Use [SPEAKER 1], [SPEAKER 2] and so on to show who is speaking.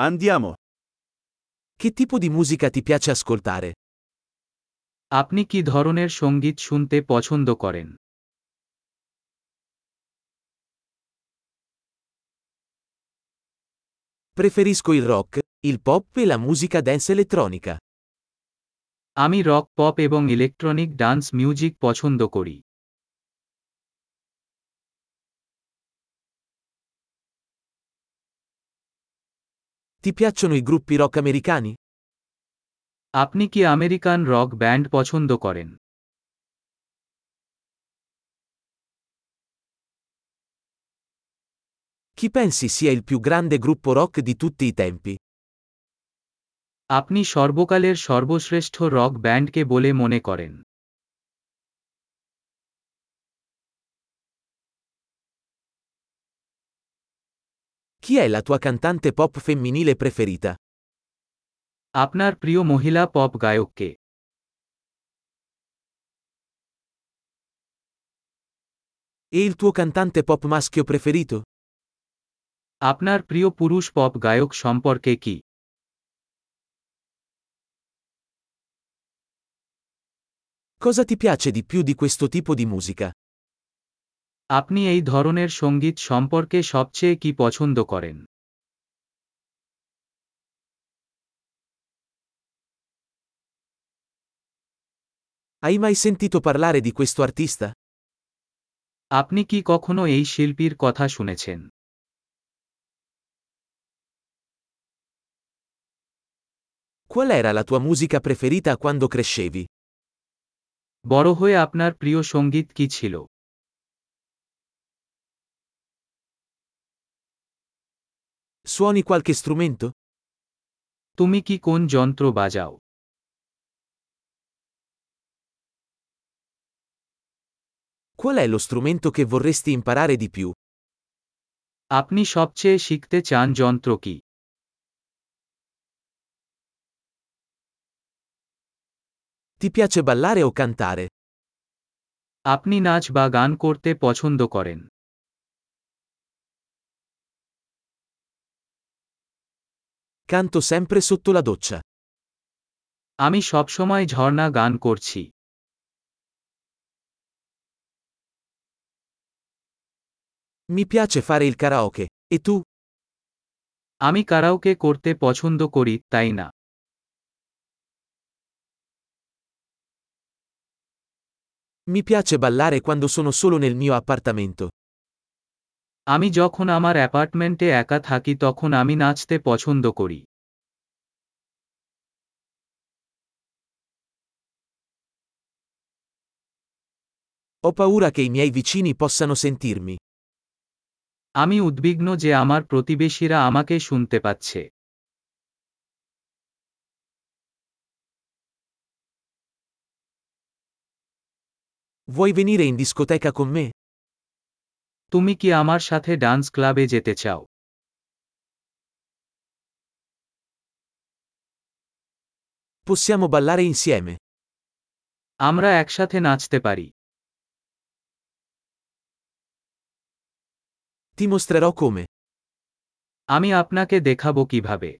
[SPEAKER 1] Andiamo.
[SPEAKER 2] Che tipo di musica ti piace ascoltare?
[SPEAKER 3] আপনি কি ধরনের সঙ্গীত শুনতে পছন্দ করেন
[SPEAKER 2] Preferisco il rock, il pop e la musica dance elettronica.
[SPEAKER 3] আমি রক পপ এবং ইলেকট্রনিক ডান্স মিউজিক পছন্দ করি
[SPEAKER 2] Ti piacciono i gruppi rock americani?
[SPEAKER 3] আপনি কি আমেরিকান রক ব্যান্ড পছন্দ করেন
[SPEAKER 2] Chi pensi sia il più grande gruppo rock di tutti i tempi?
[SPEAKER 3] আপনি সর্বকালের সর্বশ্রেষ্ঠ রক ব্যান্ডকে বলে মনে করেন
[SPEAKER 2] Chi è la tua cantante pop femminile preferita?
[SPEAKER 3] আপনার প্রিয় মহিলা পপ গায়ককে
[SPEAKER 2] E il tuo cantante pop maschio preferito?
[SPEAKER 3] আপনার প্রিয় পুরুষ পপ গায়ক সম্পর্কে কি
[SPEAKER 2] Cosa ti piace di più di questo tipo di musica?
[SPEAKER 3] আপনি এই ধরনের সংগীত সম্পর্কে সবচেয়ে কি পছন্দ করেন
[SPEAKER 2] Hai mai sentito parlare di questo artista?
[SPEAKER 3] আপনি কি কখনো এই শিল্পীর কথা শুনেছেন
[SPEAKER 2] Qual era la tua musica preferita quando crescevi?
[SPEAKER 3] বড় হয়ে আপনার প্রিয় সংগীত কি ছিল
[SPEAKER 2] Suoni qualche strumento?
[SPEAKER 3] তুমি কি কোন যন্ত্র বাজাও
[SPEAKER 2] Qual è lo strumento che vorresti imparare di più?
[SPEAKER 3] আপনি সবচেয়ে শিখতে চান যন্ত্র কি
[SPEAKER 2] Ti piace ballare o cantare?
[SPEAKER 3] আপনি নাচ বা গান করতে পছন্দ করেন
[SPEAKER 2] Canto sempre sotto la doccia.
[SPEAKER 3] আমি সবসময় ঝর্ণা গান করছি
[SPEAKER 2] Mi piace fare il karaoke. E tu?
[SPEAKER 3] আমি কারাওকে করতে পছন্দ করি তাই না
[SPEAKER 2] Mi piace ballare quando sono solo nel mio appartamento.
[SPEAKER 3] আমি যখন আমার অ্যাপার্টমেন্টে একা থাকি তখন আমি নাচতে পছন্দ করি
[SPEAKER 2] Ho paura che i miei vicini possano sentirmi.
[SPEAKER 3] আমি উদ্বিগ্ন যে আমার প্রতিবেশীরা আমাকে শুনতে পাচ্ছে
[SPEAKER 2] Vuoi venire in discoteca con me?
[SPEAKER 3] তুমি কি আমার সাথে ডান্স ক্লাবে যেতে চাও
[SPEAKER 2] Possiamo ballare insieme.
[SPEAKER 3] আমরা একসাথে নাচতে পারি
[SPEAKER 2] Ti mostrerò come.
[SPEAKER 3] আমি আপনাকে দেখাবো কিভাবে